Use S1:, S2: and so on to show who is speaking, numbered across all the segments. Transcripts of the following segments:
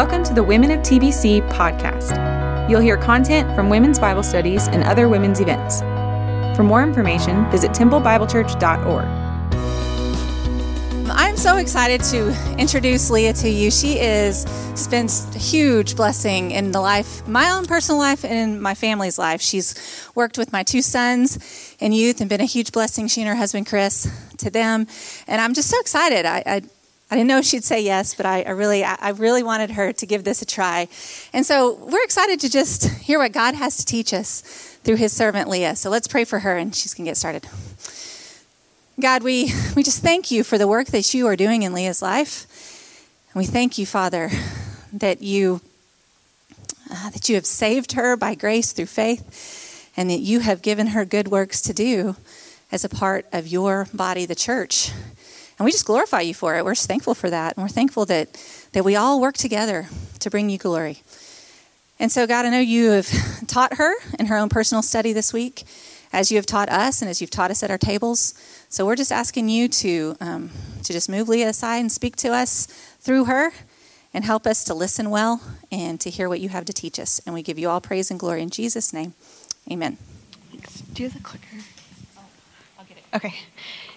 S1: Welcome to the Women of TBC podcast. You'll hear content from women's Bible studies and other women's events. For more information, visit templebiblechurch.org.
S2: I'm so excited to introduce Leah to you. She is has been a huge blessing in the life, my own personal life, and in my family's life. She's worked with my two sons in youth and been a huge blessing. She and her husband Chris to them, and I'm just so excited. I, I I didn't know she'd say yes, but I, I, really, I really wanted her to give this a try. And so we're excited to just hear what God has to teach us through his servant Leah. So let's pray for her and she's to get started. God, we, we just thank you for the work that you are doing in Leah's life. And we thank you, Father, that you, uh, that you have saved her by grace through faith and that you have given her good works to do as a part of your body, the church. And we just glorify you for it. We're thankful for that. And we're thankful that, that we all work together to bring you glory. And so, God, I know you have taught her in her own personal study this week, as you have taught us and as you've taught us at our tables. So we're just asking you to, um, to just move Leah aside and speak to us through her and help us to listen well and to hear what you have to teach us. And we give you all praise and glory in Jesus' name. Amen.
S3: Thanks. Do you have the clicker? Oh, I'll get it. Okay.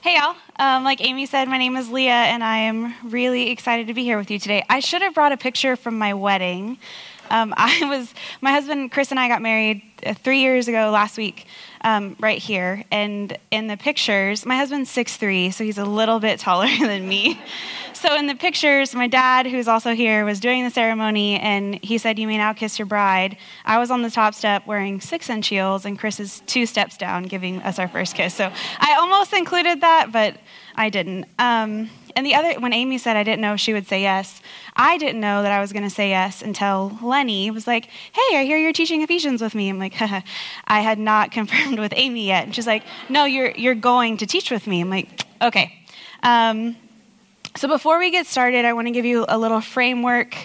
S3: Hey, y'all. Um, like Amy said, my name is Leah, and I am really excited to be here with you today. I should have brought a picture from my wedding. Um, I was, my husband Chris and I got married uh, three years ago last week, um, right here. And in the pictures, my husband's six three, so he's a little bit taller than me. So in the pictures, my dad, who's also here, was doing the ceremony, and he said, "You may now kiss your bride." I was on the top step wearing six-inch heels, and Chris is two steps down, giving us our first kiss. So I almost included that, but I didn't. Um, and the other, when Amy said I didn't know she would say yes, I didn't know that I was going to say yes until Lenny was like, "Hey, I hear you're teaching Ephesians with me." I'm like, I had not confirmed with Amy yet. And she's like, "No, you're you're going to teach with me." I'm like, "Okay." Um, so before we get started, I want to give you a little framework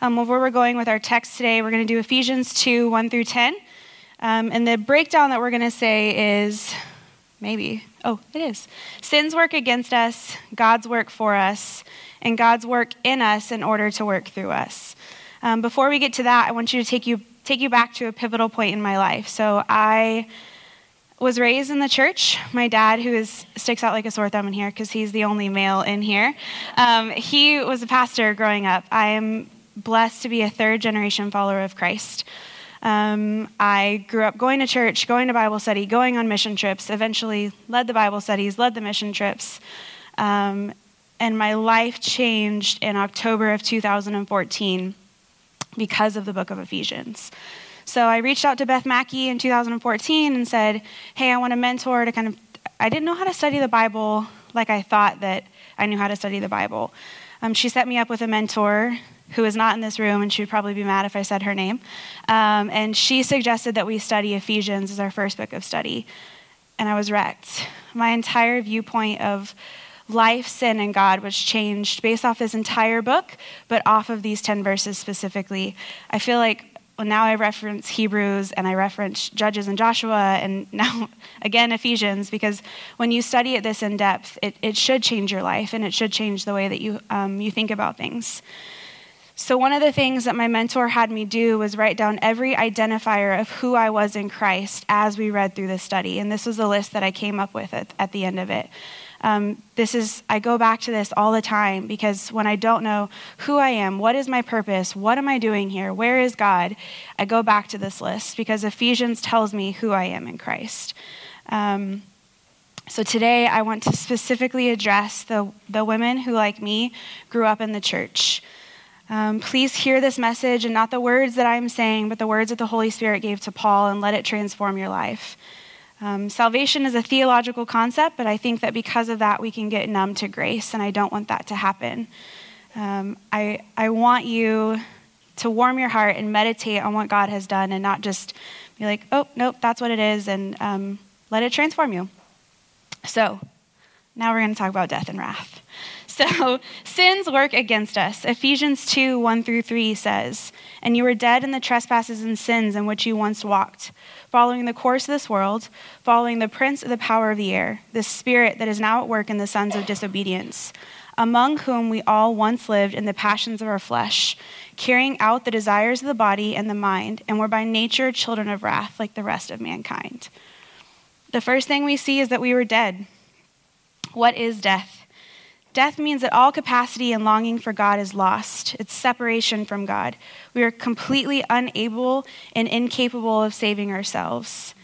S3: um, of where we're going with our text today. We're going to do Ephesians 2 1 through 10. Um, and the breakdown that we're going to say is maybe, oh, it is. Sin's work against us, God's work for us, and God's work in us in order to work through us. Um, before we get to that, I want you to take you take you back to a pivotal point in my life. So I was raised in the church. My dad, who is sticks out like a sore thumb in here because he's the only male in here, um, he was a pastor growing up. I am blessed to be a third generation follower of Christ. Um, I grew up going to church, going to Bible study, going on mission trips, eventually led the Bible studies, led the mission trips. Um, and my life changed in October of 2014 because of the book of Ephesians. So I reached out to Beth Mackey in 2014 and said, Hey, I want a mentor to kind of, I didn't know how to study the Bible like I thought that I knew how to study the Bible. Um, she set me up with a mentor who is not in this room, and she would probably be mad if I said her name. Um, and she suggested that we study Ephesians as our first book of study. And I was wrecked. My entire viewpoint of life, sin, and God was changed based off this entire book, but off of these 10 verses specifically. I feel like well, now I reference Hebrews and I reference Judges and Joshua and now again Ephesians because when you study it this in depth, it, it should change your life and it should change the way that you, um, you think about things. So, one of the things that my mentor had me do was write down every identifier of who I was in Christ as we read through this study. And this was the list that I came up with at, at the end of it. Um, this is, I go back to this all the time because when I don't know who I am, what is my purpose, what am I doing here, where is God, I go back to this list because Ephesians tells me who I am in Christ. Um, so today I want to specifically address the, the women who, like me, grew up in the church. Um, please hear this message and not the words that I'm saying, but the words that the Holy Spirit gave to Paul and let it transform your life. Um, salvation is a theological concept, but I think that because of that, we can get numb to grace, and I don't want that to happen. Um, I, I want you to warm your heart and meditate on what God has done and not just be like, oh, nope, that's what it is, and um, let it transform you. So, now we're going to talk about death and wrath. So, sins work against us. Ephesians 2 1 through 3 says, And you were dead in the trespasses and sins in which you once walked following the course of this world, following the prince of the power of the air, the spirit that is now at work in the sons of disobedience, among whom we all once lived in the passions of our flesh, carrying out the desires of the body and the mind, and were by nature children of wrath like the rest of mankind. The first thing we see is that we were dead. What is death? Death means that all capacity and longing for God is lost. It's separation from God. We are completely unable and incapable of saving ourselves.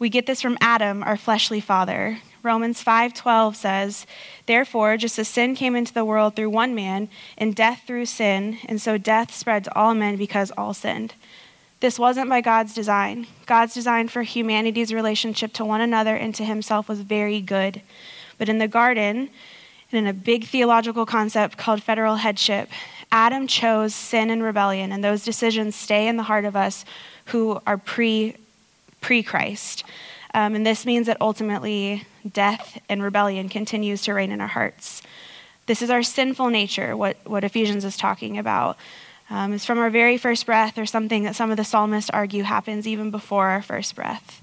S3: We get this from Adam, our fleshly father. Romans 5:12 says, "Therefore, just as sin came into the world through one man, and death through sin, and so death spread to all men because all sinned." This wasn't by God's design. God's design for humanity's relationship to one another and to himself was very good. But in the garden, and in a big theological concept called federal headship, Adam chose sin and rebellion, and those decisions stay in the heart of us who are pre pre Christ. Um, and this means that ultimately death and rebellion continues to reign in our hearts. This is our sinful nature, what, what Ephesians is talking about. Um, it's from our very first breath, or something that some of the psalmists argue happens even before our first breath.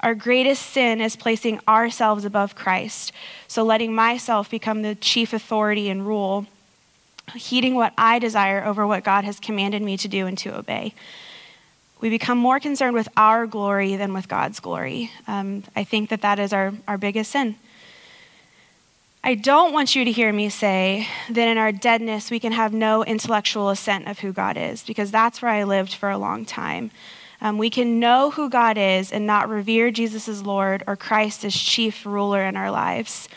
S3: Our greatest sin is placing ourselves above Christ. So letting myself become the chief authority and rule, heeding what I desire over what God has commanded me to do and to obey. We become more concerned with our glory than with God's glory. Um, I think that that is our, our biggest sin. I don't want you to hear me say that in our deadness we can have no intellectual assent of who God is, because that's where I lived for a long time. Um, we can know who God is and not revere Jesus as Lord or Christ as chief ruler in our lives.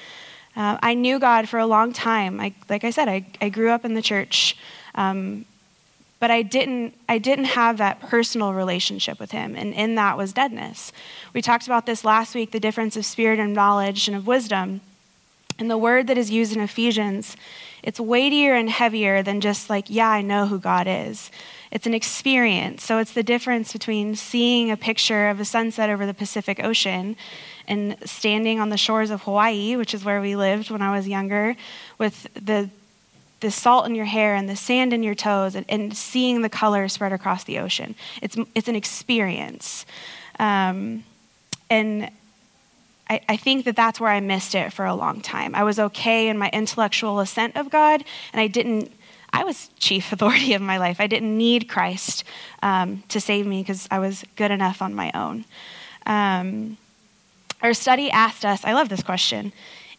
S3: Uh, I knew God for a long time. I, like I said, I, I grew up in the church, um, but I didn't, I didn't have that personal relationship with Him, and in that was deadness. We talked about this last week the difference of spirit and knowledge and of wisdom. And the word that is used in Ephesians, it's weightier and heavier than just like, yeah, I know who God is. It's an experience. So it's the difference between seeing a picture of a sunset over the Pacific Ocean and standing on the shores of Hawaii, which is where we lived when I was younger, with the the salt in your hair and the sand in your toes and, and seeing the colors spread across the ocean. It's, it's an experience. Um, and I, I, think that that's where I missed it for a long time. I was okay in my intellectual assent of God, and I didn't I was chief authority of my life. I didn't need Christ um, to save me because I was good enough on my own. Um, our study asked us I love this question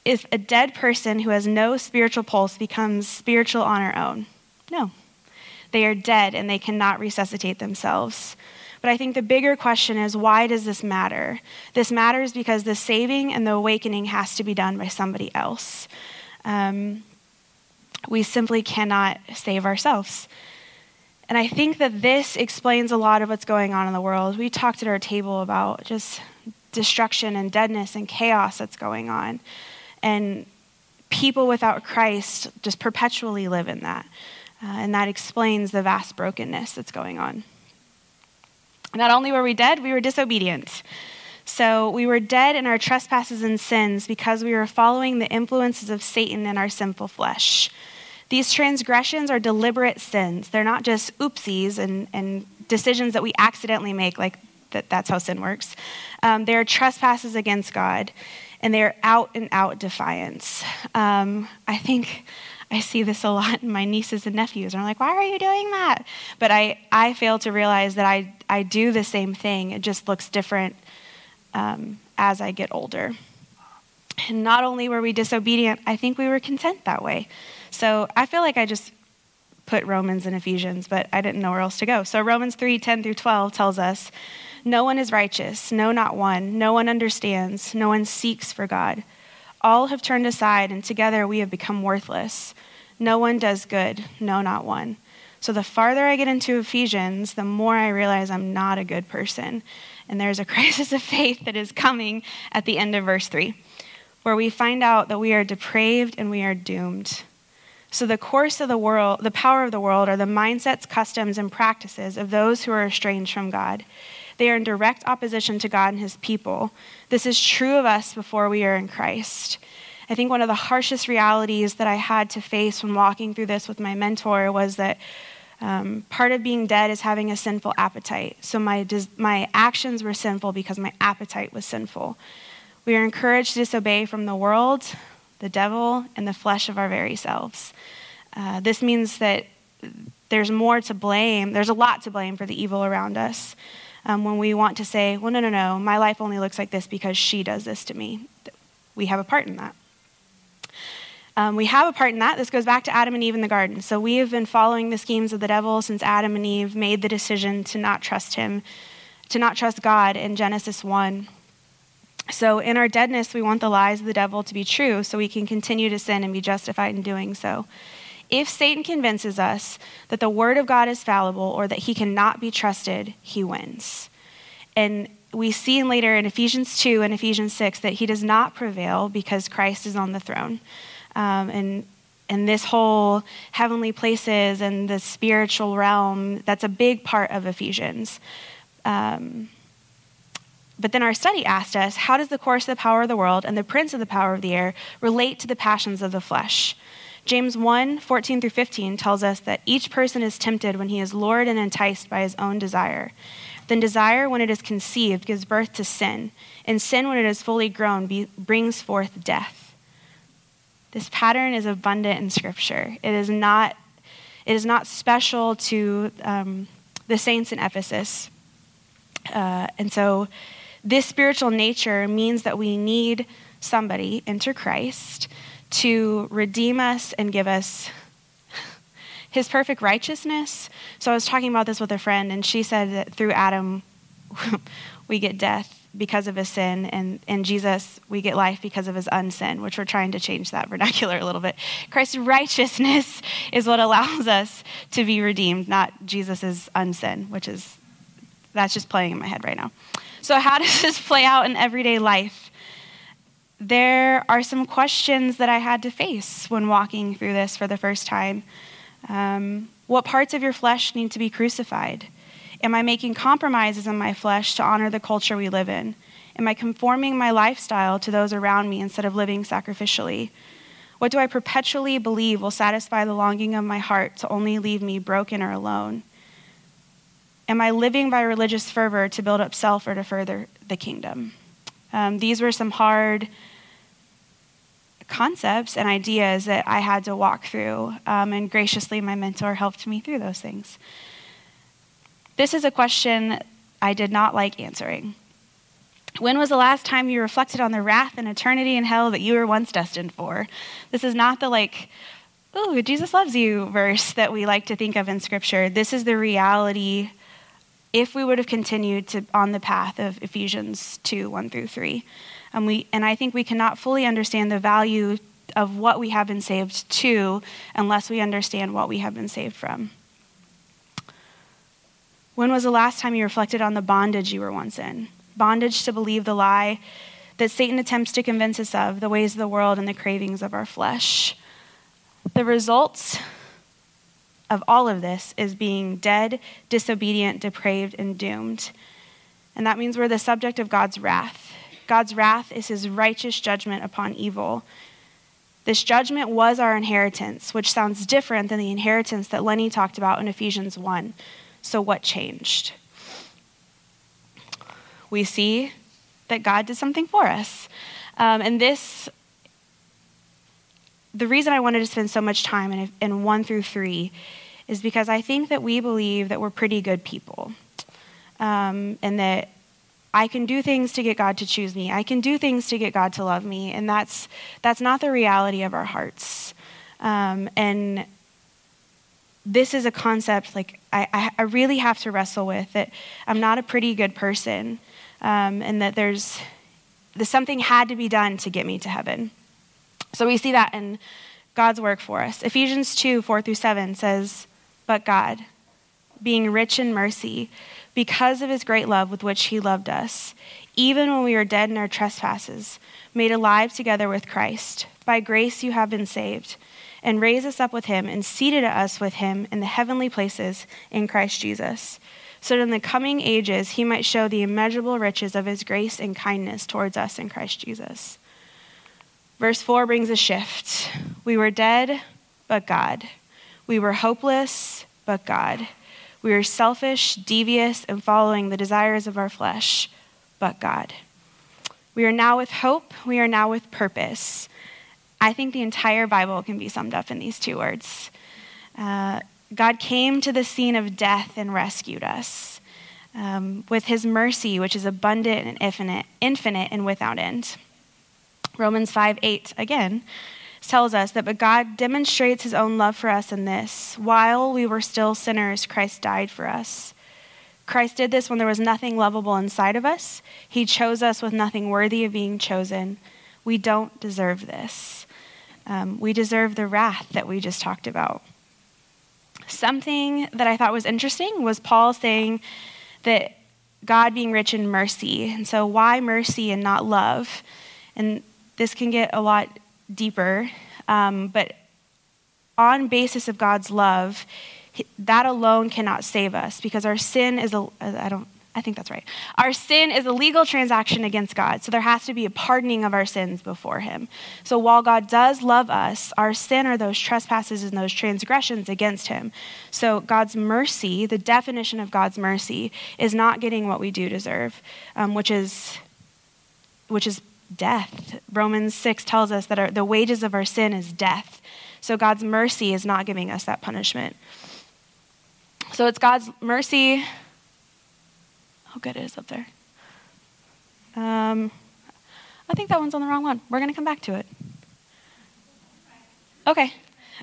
S3: if a dead person who has no spiritual pulse becomes spiritual on our own? No. They are dead and they cannot resuscitate themselves. But I think the bigger question is why does this matter? This matters because the saving and the awakening has to be done by somebody else. Um, we simply cannot save ourselves. And I think that this explains a lot of what's going on in the world. We talked at our table about just destruction and deadness and chaos that's going on. And people without Christ just perpetually live in that. Uh, and that explains the vast brokenness that's going on. Not only were we dead, we were disobedient. So we were dead in our trespasses and sins because we were following the influences of Satan in our sinful flesh. These transgressions are deliberate sins. They're not just oopsies and, and decisions that we accidentally make, like that, that's how sin works. Um, they're trespasses against God, and they're out and out defiance. Um, I think I see this a lot in my nieces and nephews. And I'm like, why are you doing that? But I, I fail to realize that I, I do the same thing. It just looks different um, as I get older. And not only were we disobedient, I think we were content that way. So I feel like I just put Romans and Ephesians, but I didn't know where else to go. So Romans 3 10 through 12 tells us, No one is righteous, no, not one. No one understands, no one seeks for God. All have turned aside, and together we have become worthless. No one does good, no, not one. So the farther I get into Ephesians, the more I realize I'm not a good person. And there's a crisis of faith that is coming at the end of verse 3, where we find out that we are depraved and we are doomed. So, the course of the world, the power of the world, are the mindsets, customs, and practices of those who are estranged from God. They are in direct opposition to God and his people. This is true of us before we are in Christ. I think one of the harshest realities that I had to face when walking through this with my mentor was that um, part of being dead is having a sinful appetite. So, my, my actions were sinful because my appetite was sinful. We are encouraged to disobey from the world, the devil, and the flesh of our very selves. Uh, this means that there's more to blame, there's a lot to blame for the evil around us. Um, when we want to say, well, no, no, no, my life only looks like this because she does this to me. We have a part in that. Um, we have a part in that. This goes back to Adam and Eve in the garden. So we have been following the schemes of the devil since Adam and Eve made the decision to not trust him, to not trust God in Genesis 1. So in our deadness, we want the lies of the devil to be true so we can continue to sin and be justified in doing so. If Satan convinces us that the word of God is fallible or that he cannot be trusted, he wins. And we see later in Ephesians 2 and Ephesians 6 that he does not prevail because Christ is on the throne um, and and this whole heavenly places and the spiritual realm that's a big part of ephesians um, but then our study asked us how does the course of the power of the world and the prince of the power of the air relate to the passions of the flesh james 1 14 through 15 tells us that each person is tempted when he is lured and enticed by his own desire then desire when it is conceived gives birth to sin and sin when it is fully grown be, brings forth death this pattern is abundant in Scripture. It is not, it is not special to um, the saints in Ephesus. Uh, and so, this spiritual nature means that we need somebody, enter Christ, to redeem us and give us his perfect righteousness. So, I was talking about this with a friend, and she said that through Adam, we get death because of his sin, and in Jesus, we get life because of his unsin, which we're trying to change that vernacular a little bit. Christ's righteousness is what allows us to be redeemed, not Jesus' unsin, which is, that's just playing in my head right now. So, how does this play out in everyday life? There are some questions that I had to face when walking through this for the first time. Um, what parts of your flesh need to be crucified? Am I making compromises in my flesh to honor the culture we live in? Am I conforming my lifestyle to those around me instead of living sacrificially? What do I perpetually believe will satisfy the longing of my heart to only leave me broken or alone? Am I living by religious fervor to build up self or to further the kingdom? Um, these were some hard concepts and ideas that I had to walk through, um, and graciously, my mentor helped me through those things. This is a question I did not like answering. When was the last time you reflected on the wrath and eternity in hell that you were once destined for? This is not the like, oh, Jesus loves you verse that we like to think of in Scripture. This is the reality if we would have continued to, on the path of Ephesians 2 1 through 3. And, we, and I think we cannot fully understand the value of what we have been saved to unless we understand what we have been saved from. When was the last time you reflected on the bondage you were once in? Bondage to believe the lie that Satan attempts to convince us of, the ways of the world and the cravings of our flesh. The results of all of this is being dead, disobedient, depraved, and doomed. And that means we're the subject of God's wrath. God's wrath is his righteous judgment upon evil. This judgment was our inheritance, which sounds different than the inheritance that Lenny talked about in Ephesians 1. So, what changed? We see that God did something for us. Um, and this, the reason I wanted to spend so much time in, in one through three is because I think that we believe that we're pretty good people. Um, and that I can do things to get God to choose me. I can do things to get God to love me. And that's, that's not the reality of our hearts. Um, and this is a concept like I, I really have to wrestle with that I'm not a pretty good person um, and that there's, there's something had to be done to get me to heaven. So we see that in God's work for us. Ephesians 2 4 through 7 says, But God, being rich in mercy, because of his great love with which he loved us, even when we were dead in our trespasses, made alive together with Christ. By grace you have been saved and raised us up with him and seated us with him in the heavenly places in Christ Jesus, so that in the coming ages he might show the immeasurable riches of his grace and kindness towards us in Christ Jesus. Verse 4 brings a shift. We were dead, but God. We were hopeless, but God. We were selfish, devious, and following the desires of our flesh, but God. We are now with hope. We are now with purpose. I think the entire Bible can be summed up in these two words. Uh, God came to the scene of death and rescued us um, with his mercy, which is abundant and infinite, infinite and without end. Romans 5 8, again, tells us that but God demonstrates his own love for us in this while we were still sinners, Christ died for us. Christ did this when there was nothing lovable inside of us. He chose us with nothing worthy of being chosen. We don't deserve this. Um, we deserve the wrath that we just talked about. Something that I thought was interesting was Paul saying that God being rich in mercy. And so, why mercy and not love? And this can get a lot deeper, um, but on basis of God's love, that alone cannot save us because our sin is a I don't I think that's right. Our sin is a legal transaction against God. So there has to be a pardoning of our sins before Him. So while God does love us, our sin are those trespasses and those transgressions against Him. So God's mercy, the definition of God's mercy, is not getting what we do deserve, um, which is which is death. Romans 6 tells us that our, the wages of our sin is death. So God's mercy is not giving us that punishment. So it's God's mercy. Oh, good, it is up there. Um, I think that one's on the wrong one. We're going to come back to it. Okay,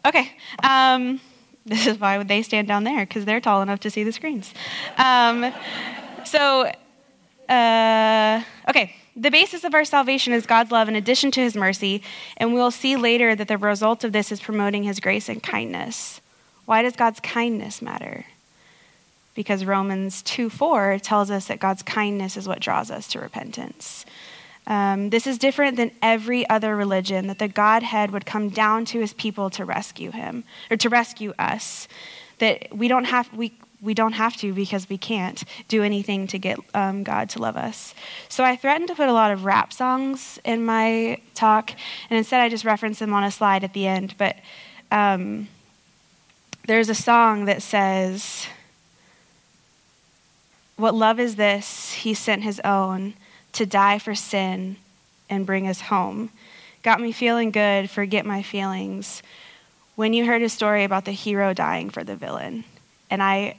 S3: okay. Um, this is why they stand down there, because they're tall enough to see the screens. Um, so, uh, okay, the basis of our salvation is God's love in addition to his mercy, and we'll see later that the result of this is promoting his grace and kindness. Why does God's kindness matter? because Romans 2 4 tells us that God's kindness is what draws us to repentance. Um, this is different than every other religion, that the Godhead would come down to his people to rescue him, or to rescue us. That we don't have, we, we don't have to because we can't do anything to get um, God to love us. So I threatened to put a lot of rap songs in my talk, and instead I just referenced them on a slide at the end. But um, there's a song that says, what love is this? He sent his own to die for sin and bring us home. Got me feeling good, forget my feelings. When you heard a story about the hero dying for the villain. And I,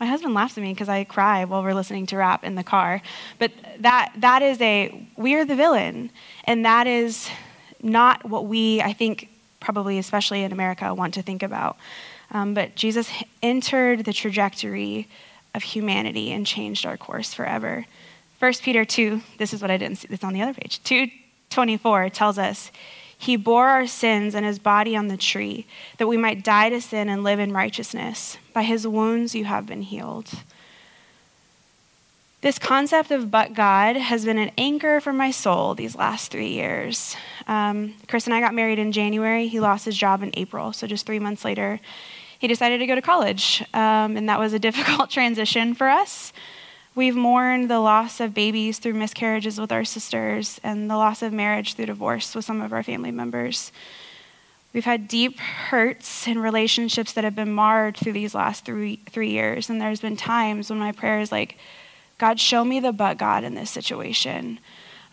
S3: my husband laughs at me because I cry while we're listening to rap in the car. But that, that is a, we are the villain. And that is not what we, I think, probably especially in America, want to think about. Um, but Jesus entered the trajectory of humanity and changed our course forever. 1 Peter 2, this is what I didn't see, it's on the other page. 224 tells us, He bore our sins in His body on the tree, that we might die to sin and live in righteousness. By His wounds you have been healed. This concept of but God has been an anchor for my soul these last three years. Um, Chris and I got married in January. He lost his job in April, so just three months later, he decided to go to college, um, and that was a difficult transition for us. We've mourned the loss of babies through miscarriages with our sisters and the loss of marriage through divorce with some of our family members. We've had deep hurts in relationships that have been marred through these last three, three years. And there's been times when my prayer is like, God, show me the but God in this situation.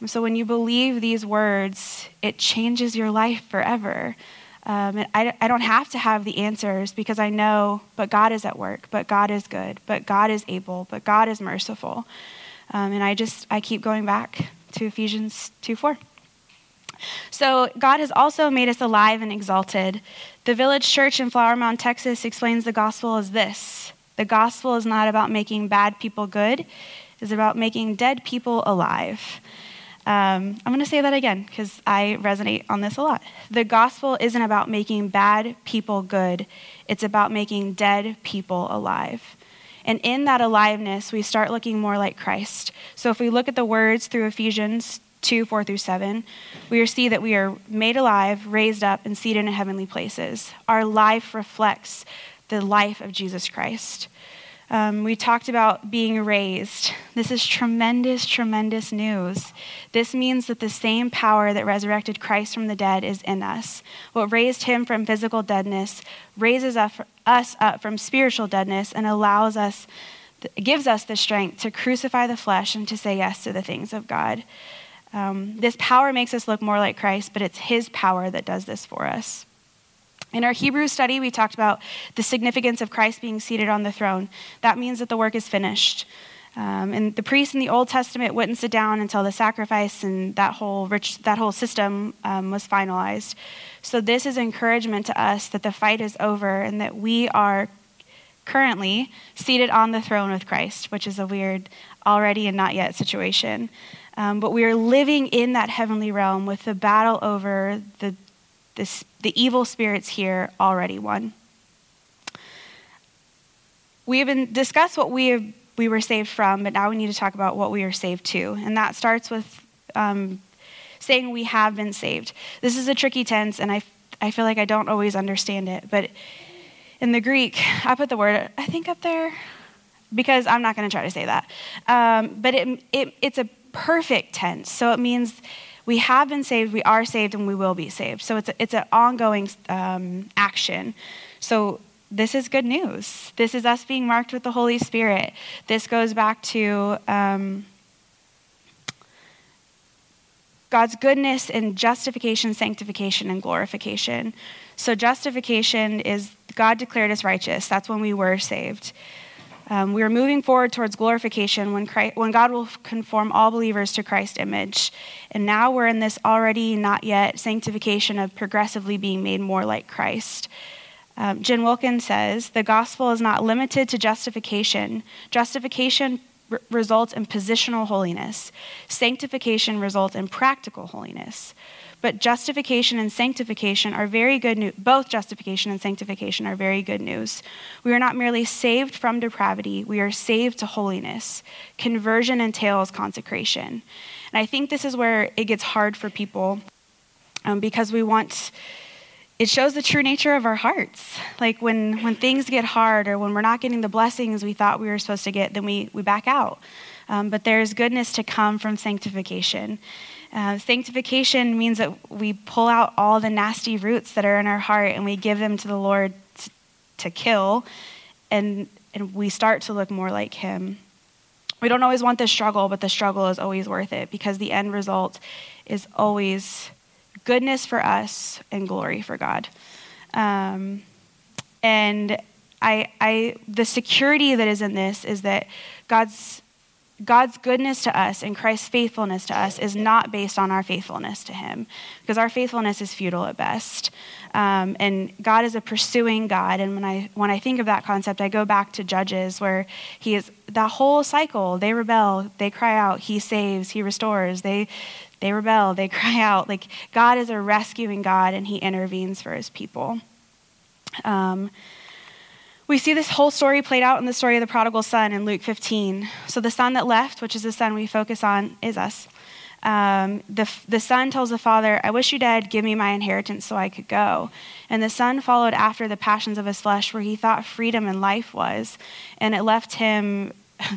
S3: Um, so when you believe these words, it changes your life forever. Um, and I, I don't have to have the answers because I know, but God is at work, but God is good, but God is able, but God is merciful. Um, and I just, I keep going back to Ephesians 2 4. So, God has also made us alive and exalted. The Village Church in Flower Mound, Texas explains the gospel as this The gospel is not about making bad people good, it's about making dead people alive. Um, I'm going to say that again because I resonate on this a lot. The gospel isn't about making bad people good, it's about making dead people alive. And in that aliveness, we start looking more like Christ. So if we look at the words through Ephesians 2 4 through 7, we see that we are made alive, raised up, and seated in heavenly places. Our life reflects the life of Jesus Christ. Um, we talked about being raised. This is tremendous, tremendous news. This means that the same power that resurrected Christ from the dead is in us. What raised him from physical deadness raises us up from spiritual deadness and allows us, gives us the strength to crucify the flesh and to say yes to the things of God. Um, this power makes us look more like Christ, but it's His power that does this for us. In our Hebrew study, we talked about the significance of Christ being seated on the throne. That means that the work is finished. Um, and the priests in the Old Testament wouldn't sit down until the sacrifice and that whole rich, that whole system um, was finalized. So this is encouragement to us that the fight is over and that we are currently seated on the throne with Christ, which is a weird already and not yet situation. Um, but we are living in that heavenly realm with the battle over the, the, the evil spirits here already won. We have discussed what we have, we were saved from, but now we need to talk about what we are saved to, and that starts with um, saying we have been saved. This is a tricky tense, and I I feel like I don't always understand it, but in the Greek, I put the word I think up there because I'm not going to try to say that, um, but it, it it's a perfect tense. So it means we have been saved, we are saved, and we will be saved. So it's, a, it's an ongoing um, action. So this is good news. This is us being marked with the Holy Spirit. This goes back to um, God's goodness in justification, sanctification, and glorification. So, justification is God declared us righteous. That's when we were saved. Um, we are moving forward towards glorification when, Christ, when God will conform all believers to Christ's image. And now we're in this already not yet sanctification of progressively being made more like Christ. Um, Jen Wilkins says the gospel is not limited to justification. Justification r- results in positional holiness, sanctification results in practical holiness. But justification and sanctification are very good news. Both justification and sanctification are very good news. We are not merely saved from depravity, we are saved to holiness. Conversion entails consecration. And I think this is where it gets hard for people um, because we want it shows the true nature of our hearts. Like when, when things get hard or when we're not getting the blessings we thought we were supposed to get, then we, we back out. Um, but there's goodness to come from sanctification. Uh, sanctification means that we pull out all the nasty roots that are in our heart and we give them to the Lord t- to kill, and, and we start to look more like Him. We don't always want the struggle, but the struggle is always worth it because the end result is always goodness for us and glory for God. Um, and I, I, the security that is in this is that God's God's goodness to us and Christ's faithfulness to us is not based on our faithfulness to Him, because our faithfulness is futile at best. Um, and God is a pursuing God. And when I when I think of that concept, I go back to Judges, where He is that whole cycle. They rebel, they cry out. He saves, He restores. They they rebel, they cry out. Like God is a rescuing God, and He intervenes for His people. Um, we see this whole story played out in the story of the prodigal son in Luke 15. So, the son that left, which is the son we focus on, is us. Um, the, the son tells the father, I wish you dead, give me my inheritance so I could go. And the son followed after the passions of his flesh, where he thought freedom and life was. And it left him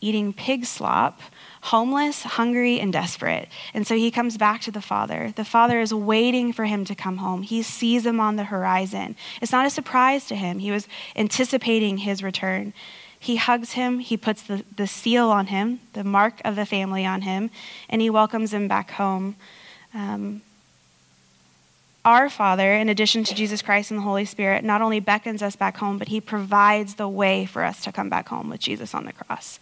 S3: eating pig slop homeless, hungry, and desperate. And so he comes back to the Father. The Father is waiting for him to come home. He sees him on the horizon. It's not a surprise to him, he was anticipating his return. He hugs him, he puts the, the seal on him, the mark of the family on him, and he welcomes him back home. Um, our Father, in addition to Jesus Christ and the Holy Spirit, not only beckons us back home, but He provides the way for us to come back home with Jesus on the cross.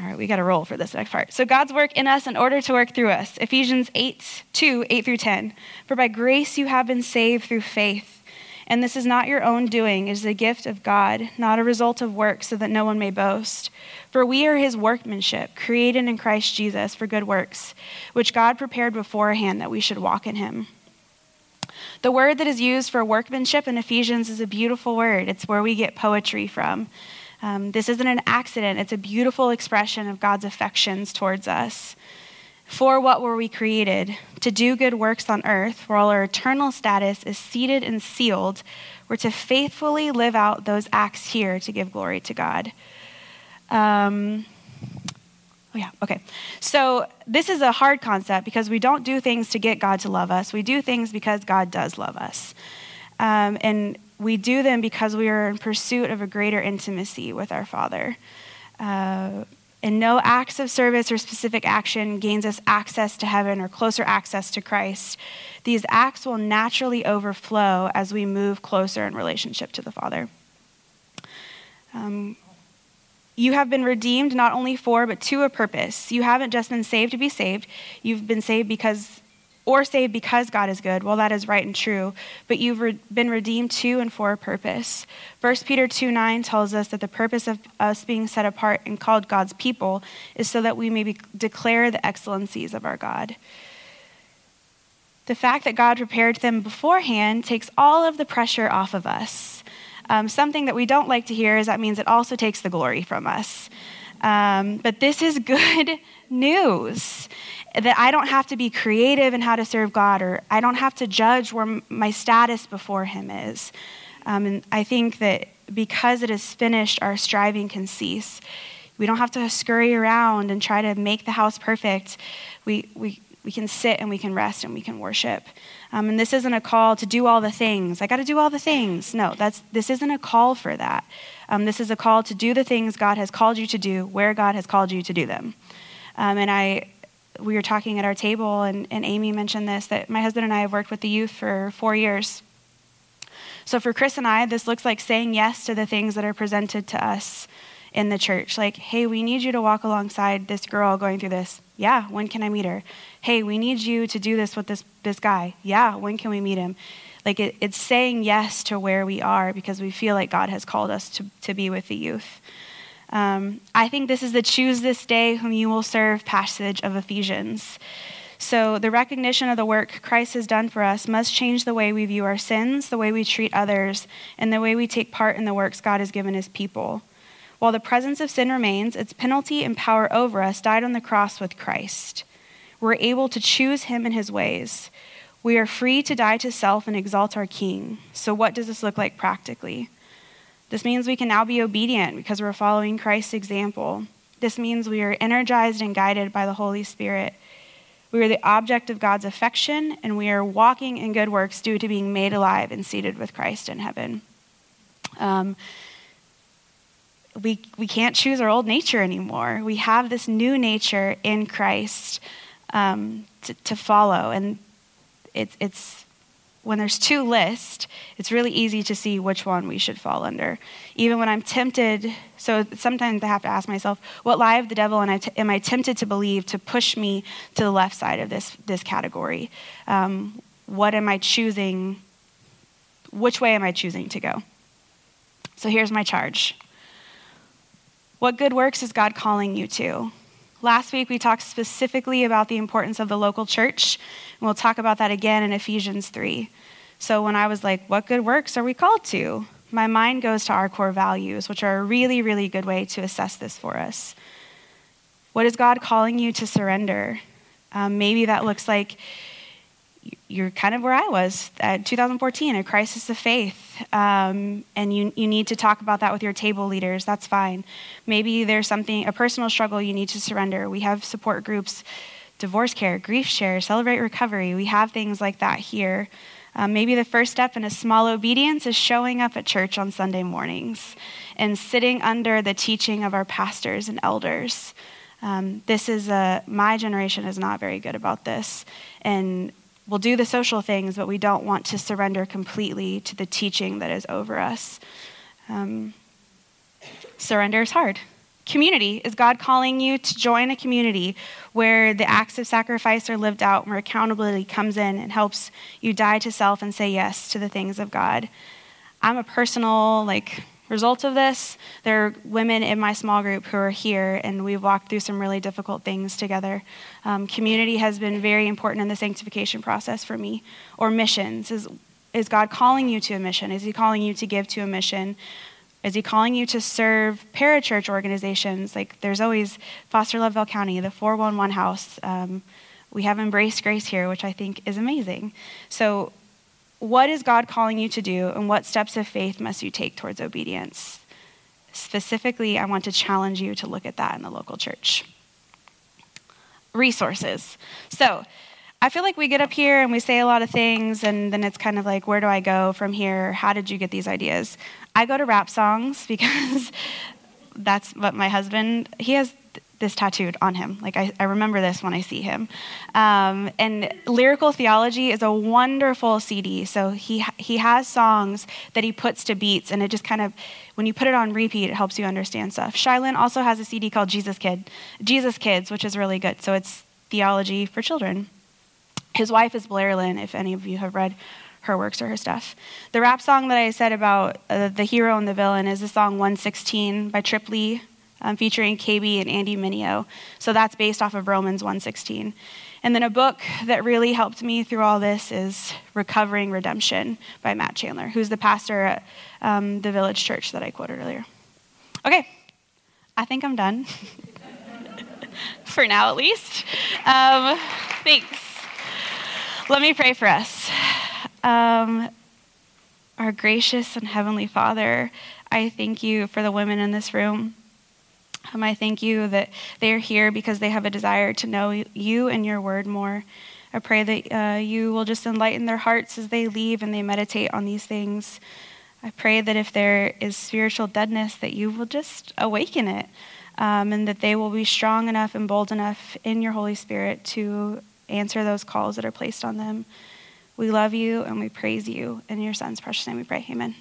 S3: All right, we got to roll for this next part. So, God's work in us in order to work through us. Ephesians 8 2, 8 through 10. For by grace you have been saved through faith. And this is not your own doing, it is a gift of God, not a result of works, so that no one may boast. For we are his workmanship, created in Christ Jesus for good works, which God prepared beforehand that we should walk in him. The word that is used for workmanship in Ephesians is a beautiful word. It's where we get poetry from. Um, this isn't an accident, it's a beautiful expression of God's affections towards us. For what were we created? To do good works on earth, where all our eternal status is seated and sealed. We're to faithfully live out those acts here to give glory to God. Um, oh, yeah, okay. So, this is a hard concept because we don't do things to get God to love us. We do things because God does love us. Um, and we do them because we are in pursuit of a greater intimacy with our Father. Uh, And no acts of service or specific action gains us access to heaven or closer access to Christ. These acts will naturally overflow as we move closer in relationship to the Father. Um, you have been redeemed not only for, but to a purpose. You haven't just been saved to be saved. You've been saved because, or saved because God is good. Well, that is right and true. But you've re- been redeemed to and for a purpose. 1 Peter 2 9 tells us that the purpose of us being set apart and called God's people is so that we may be, declare the excellencies of our God. The fact that God prepared them beforehand takes all of the pressure off of us. Um, something that we don't like to hear is that means it also takes the glory from us. Um, but this is good news that I don't have to be creative in how to serve God, or I don't have to judge where my status before Him is. Um, and I think that because it is finished, our striving can cease. We don't have to scurry around and try to make the house perfect. We, we, we can sit and we can rest and we can worship. Um, and this isn't a call to do all the things. I got to do all the things. No, that's, this isn't a call for that. Um, this is a call to do the things God has called you to do where God has called you to do them. Um, and I, we were talking at our table, and, and Amy mentioned this that my husband and I have worked with the youth for four years. So for Chris and I, this looks like saying yes to the things that are presented to us in the church. Like, hey, we need you to walk alongside this girl going through this. Yeah, when can I meet her? Hey, we need you to do this with this, this guy. Yeah, when can we meet him? Like, it, it's saying yes to where we are because we feel like God has called us to, to be with the youth. Um, I think this is the choose this day whom you will serve passage of Ephesians. So, the recognition of the work Christ has done for us must change the way we view our sins, the way we treat others, and the way we take part in the works God has given his people. While the presence of sin remains, its penalty and power over us died on the cross with Christ. We're able to choose him and his ways. We are free to die to self and exalt our King. So, what does this look like practically? This means we can now be obedient because we're following Christ's example. This means we are energized and guided by the Holy Spirit. We are the object of God's affection, and we are walking in good works due to being made alive and seated with Christ in heaven. Um, we, we can't choose our old nature anymore. We have this new nature in Christ um, to, to follow. And it's, it's when there's two lists, it's really easy to see which one we should fall under. Even when I'm tempted, so sometimes I have to ask myself, what lie of the devil am I, t- am I tempted to believe to push me to the left side of this, this category? Um, what am I choosing? Which way am I choosing to go? So here's my charge. What good works is God calling you to? Last week, we talked specifically about the importance of the local church, and we'll talk about that again in Ephesians 3. So, when I was like, what good works are we called to? My mind goes to our core values, which are a really, really good way to assess this for us. What is God calling you to surrender? Um, maybe that looks like you're kind of where I was at 2014, a crisis of faith, um, and you, you need to talk about that with your table leaders. That's fine. Maybe there's something, a personal struggle you need to surrender. We have support groups, divorce care, grief share, celebrate recovery. We have things like that here. Um, maybe the first step in a small obedience is showing up at church on Sunday mornings and sitting under the teaching of our pastors and elders. Um, this is a, my generation is not very good about this. And we'll do the social things, but we don't want to surrender completely to the teaching that is over us. Um, surrender is hard. Community is God calling you to join a community where the acts of sacrifice are lived out, where accountability comes in and helps you die to self and say yes to the things of God. I'm a personal, like, result of this, there are women in my small group who are here, and we've walked through some really difficult things together. Um, community has been very important in the sanctification process for me. Or missions. Is, is God calling you to a mission? Is He calling you to give to a mission? Is He calling you to serve parachurch organizations? Like there's always Foster Loveville County, the 411 House. Um, we have Embrace Grace here, which I think is amazing. So what is God calling you to do, and what steps of faith must you take towards obedience? Specifically, I want to challenge you to look at that in the local church. Resources. So, I feel like we get up here and we say a lot of things, and then it's kind of like, where do I go from here? How did you get these ideas? I go to rap songs because that's what my husband, he has this tattooed on him. Like, I, I remember this when I see him. Um, and Lyrical Theology is a wonderful CD. So he, he has songs that he puts to beats, and it just kind of, when you put it on repeat, it helps you understand stuff. Shai Linne also has a CD called Jesus Kid, Jesus Kids, which is really good. So it's theology for children. His wife is Blair Linne, if any of you have read her works or her stuff. The rap song that I said about uh, the hero and the villain is the song 116 by Trip Lee um, featuring KB and Andy Mineo. So that's based off of Romans 1:16. And then a book that really helped me through all this is Recovering Redemption by Matt Chandler, who's the pastor at um, the Village Church that I quoted earlier. Okay, I think I'm done. for now, at least. Um, thanks. Let me pray for us. Um, our gracious and heavenly Father, I thank you for the women in this room. Um, I thank you that they are here because they have a desire to know you and your word more. I pray that uh, you will just enlighten their hearts as they leave and they meditate on these things. I pray that if there is spiritual deadness, that you will just awaken it, um, and that they will be strong enough and bold enough in your Holy Spirit to answer those calls that are placed on them. We love you and we praise you. In your Son's precious name we pray. Amen.